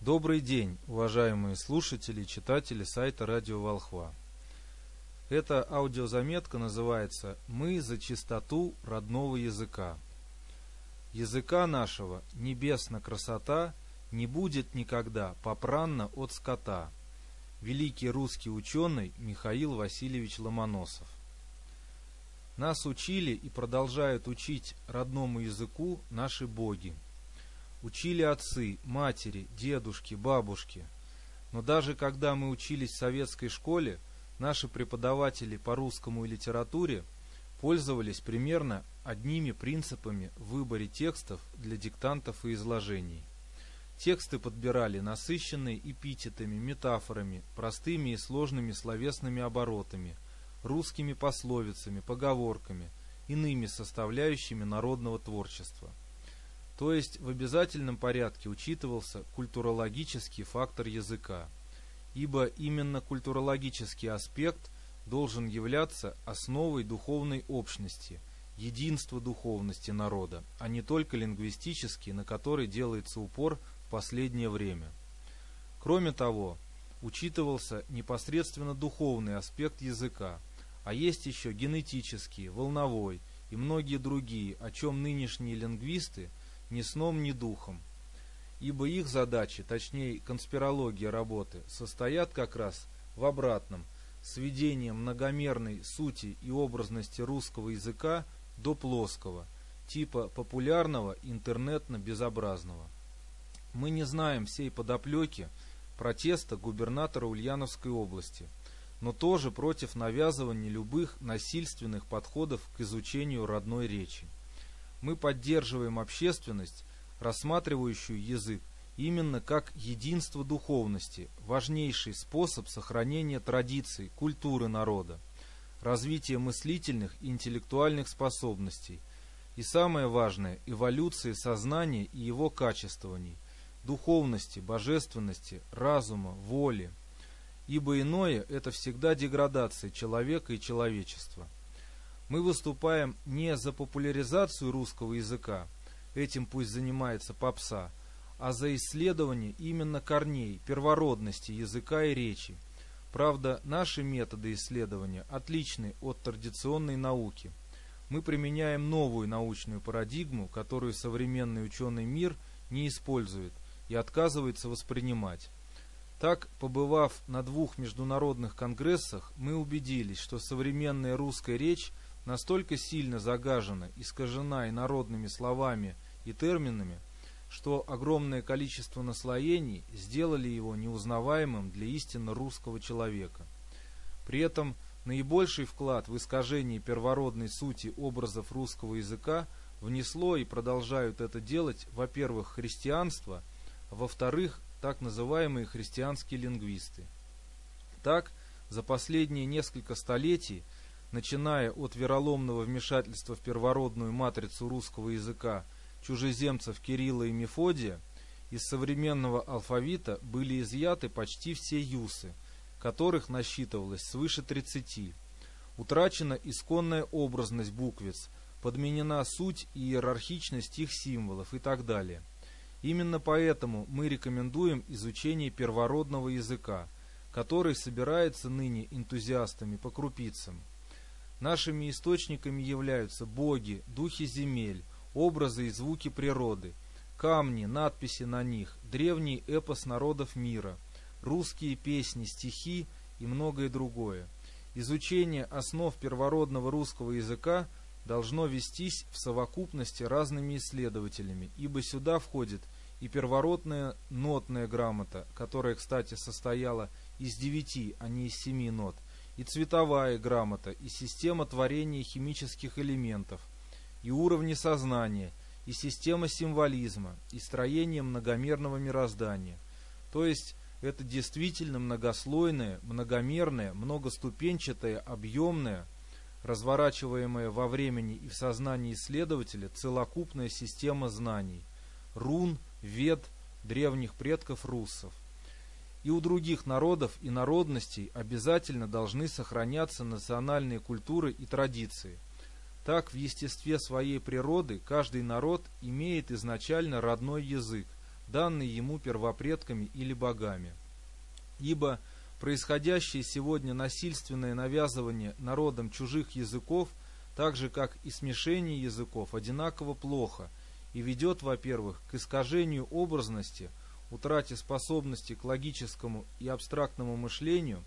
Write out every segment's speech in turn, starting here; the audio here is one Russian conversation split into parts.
Добрый день, уважаемые слушатели и читатели сайта Радио Волхва. Эта аудиозаметка называется «Мы за чистоту родного языка». Языка нашего небесна красота не будет никогда попранна от скота. Великий русский ученый Михаил Васильевич Ломоносов. Нас учили и продолжают учить родному языку наши боги – Учили отцы, матери, дедушки, бабушки. Но даже когда мы учились в советской школе, наши преподаватели по русскому и литературе пользовались примерно одними принципами в выборе текстов для диктантов и изложений. Тексты подбирали насыщенные эпитетами, метафорами, простыми и сложными словесными оборотами, русскими пословицами, поговорками, иными составляющими народного творчества – то есть в обязательном порядке учитывался культурологический фактор языка, ибо именно культурологический аспект должен являться основой духовной общности, единства духовности народа, а не только лингвистический, на который делается упор в последнее время. Кроме того, учитывался непосредственно духовный аспект языка, а есть еще генетический, волновой и многие другие, о чем нынешние лингвисты – ни сном, ни духом. Ибо их задачи, точнее конспирология работы, состоят как раз в обратном, сведении многомерной сути и образности русского языка до плоского, типа популярного интернетно-безобразного. Мы не знаем всей подоплеки протеста губернатора Ульяновской области, но тоже против навязывания любых насильственных подходов к изучению родной речи мы поддерживаем общественность, рассматривающую язык именно как единство духовности, важнейший способ сохранения традиций, культуры народа, развития мыслительных и интеллектуальных способностей и самое важное – эволюции сознания и его качествований, духовности, божественности, разума, воли. Ибо иное – это всегда деградация человека и человечества – мы выступаем не за популяризацию русского языка, этим пусть занимается попса, а за исследование именно корней, первородности языка и речи. Правда, наши методы исследования отличны от традиционной науки. Мы применяем новую научную парадигму, которую современный ученый мир не использует и отказывается воспринимать. Так, побывав на двух международных конгрессах, мы убедились, что современная русская речь – настолько сильно загажена, искажена инородными словами и терминами, что огромное количество наслоений сделали его неузнаваемым для истинно русского человека. При этом наибольший вклад в искажение первородной сути образов русского языка внесло и продолжают это делать, во-первых, христианство, а во-вторых, так называемые христианские лингвисты. Так, за последние несколько столетий – начиная от вероломного вмешательства в первородную матрицу русского языка чужеземцев Кирилла и Мефодия, из современного алфавита были изъяты почти все юсы, которых насчитывалось свыше 30. Утрачена исконная образность буквиц, подменена суть и иерархичность их символов и так далее. Именно поэтому мы рекомендуем изучение первородного языка, который собирается ныне энтузиастами по крупицам. Нашими источниками являются боги, духи земель, образы и звуки природы, камни, надписи на них, древний эпос народов мира, русские песни, стихи и многое другое. Изучение основ первородного русского языка должно вестись в совокупности разными исследователями, ибо сюда входит и первородная нотная грамота, которая, кстати, состояла из девяти, а не из семи нот – и цветовая грамота, и система творения химических элементов, и уровни сознания, и система символизма, и строение многомерного мироздания. То есть это действительно многослойная, многомерная, многоступенчатая, объемная, разворачиваемая во времени и в сознании исследователя целокупная система знаний, рун, вед, древних предков руссов – и у других народов и народностей обязательно должны сохраняться национальные культуры и традиции. Так, в естестве своей природы каждый народ имеет изначально родной язык, данные ему первопредками или богами. Ибо происходящее сегодня насильственное навязывание народам чужих языков, так же как и смешение языков, одинаково плохо и ведет, во-первых, к искажению образности, утрате способности к логическому и абстрактному мышлению,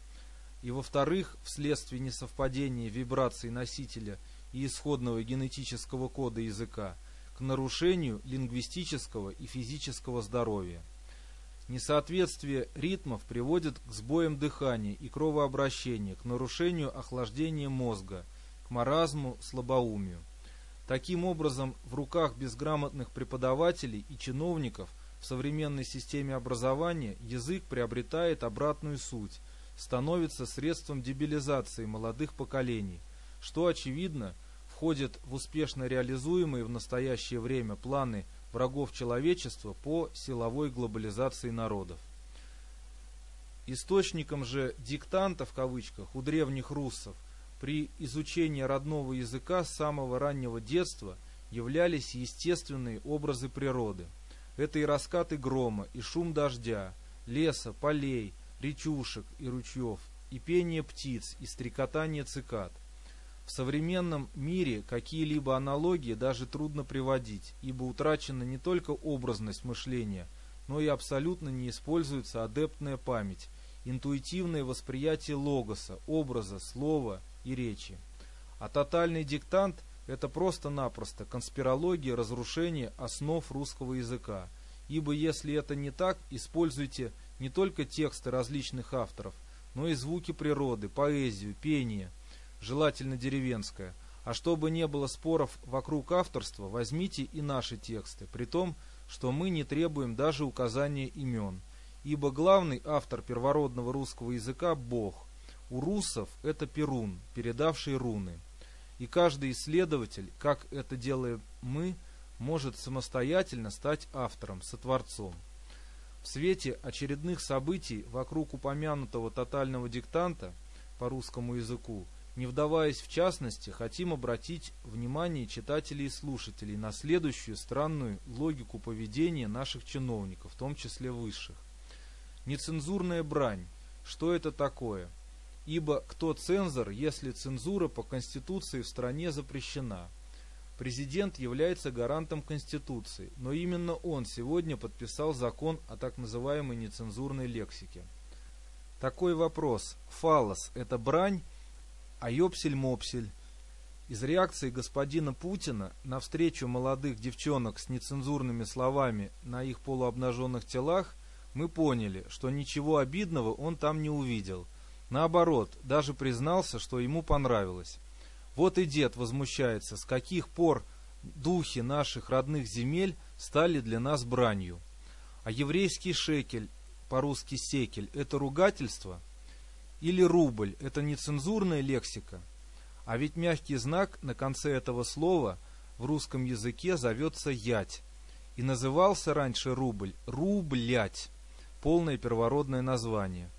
и, во-вторых, вследствие несовпадения вибраций носителя и исходного генетического кода языка, к нарушению лингвистического и физического здоровья. Несоответствие ритмов приводит к сбоям дыхания и кровообращения, к нарушению охлаждения мозга, к маразму, слабоумию. Таким образом, в руках безграмотных преподавателей и чиновников в современной системе образования язык приобретает обратную суть, становится средством дебилизации молодых поколений, что, очевидно, входит в успешно реализуемые в настоящее время планы врагов человечества по силовой глобализации народов. Источником же «диктанта» в кавычках у древних руссов при изучении родного языка с самого раннего детства являлись естественные образы природы. Это и раскаты грома, и шум дождя, леса, полей, речушек и ручьев, и пение птиц, и стрекотание цикад. В современном мире какие-либо аналогии даже трудно приводить, ибо утрачена не только образность мышления, но и абсолютно не используется адептная память, интуитивное восприятие логоса, образа, слова и речи. А тотальный диктант – это просто-напросто конспирология разрушения основ русского языка, ибо если это не так, используйте не только тексты различных авторов, но и звуки природы, поэзию, пение – желательно деревенская. А чтобы не было споров вокруг авторства, возьмите и наши тексты, при том, что мы не требуем даже указания имен. Ибо главный автор первородного русского языка – Бог. У русов это Перун, передавший руны. И каждый исследователь, как это делаем мы, может самостоятельно стать автором, сотворцом. В свете очередных событий вокруг упомянутого тотального диктанта по русскому языку – не вдаваясь в частности, хотим обратить внимание читателей и слушателей на следующую странную логику поведения наших чиновников, в том числе высших. Нецензурная брань. Что это такое? Ибо кто цензор, если цензура по Конституции в стране запрещена? Президент является гарантом Конституции, но именно он сегодня подписал закон о так называемой нецензурной лексике. Такой вопрос. Фалос – это брань а Йопсель-Мопсель. Из реакции господина Путина на встречу молодых девчонок с нецензурными словами на их полуобнаженных телах мы поняли, что ничего обидного он там не увидел. Наоборот, даже признался, что ему понравилось. Вот и дед возмущается, с каких пор духи наших родных земель стали для нас бранью. А еврейский шекель, по-русски секель, это ругательство – или рубль – это нецензурная лексика. А ведь мягкий знак на конце этого слова в русском языке зовется «ять». И назывался раньше рубль «рублять» – полное первородное название,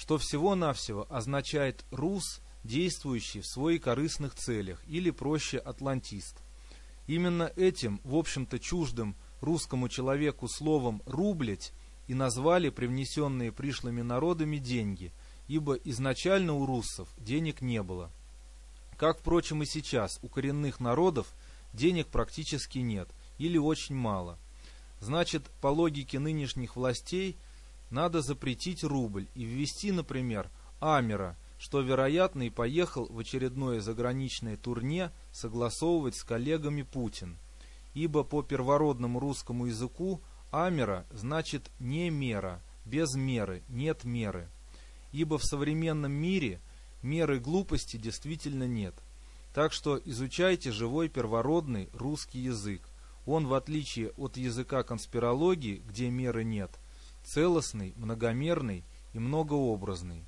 что всего-навсего означает «рус», действующий в своих корыстных целях, или проще «атлантист». Именно этим, в общем-то чуждым русскому человеку словом «рублять» и назвали привнесенные пришлыми народами деньги – ибо изначально у руссов денег не было. Как, впрочем, и сейчас у коренных народов денег практически нет или очень мало. Значит, по логике нынешних властей, надо запретить рубль и ввести, например, Амера, что, вероятно, и поехал в очередное заграничное турне согласовывать с коллегами Путин. Ибо по первородному русскому языку Амера значит не мера, без меры, нет меры ибо в современном мире меры глупости действительно нет. Так что изучайте живой первородный русский язык. Он, в отличие от языка конспирологии, где меры нет, целостный, многомерный и многообразный.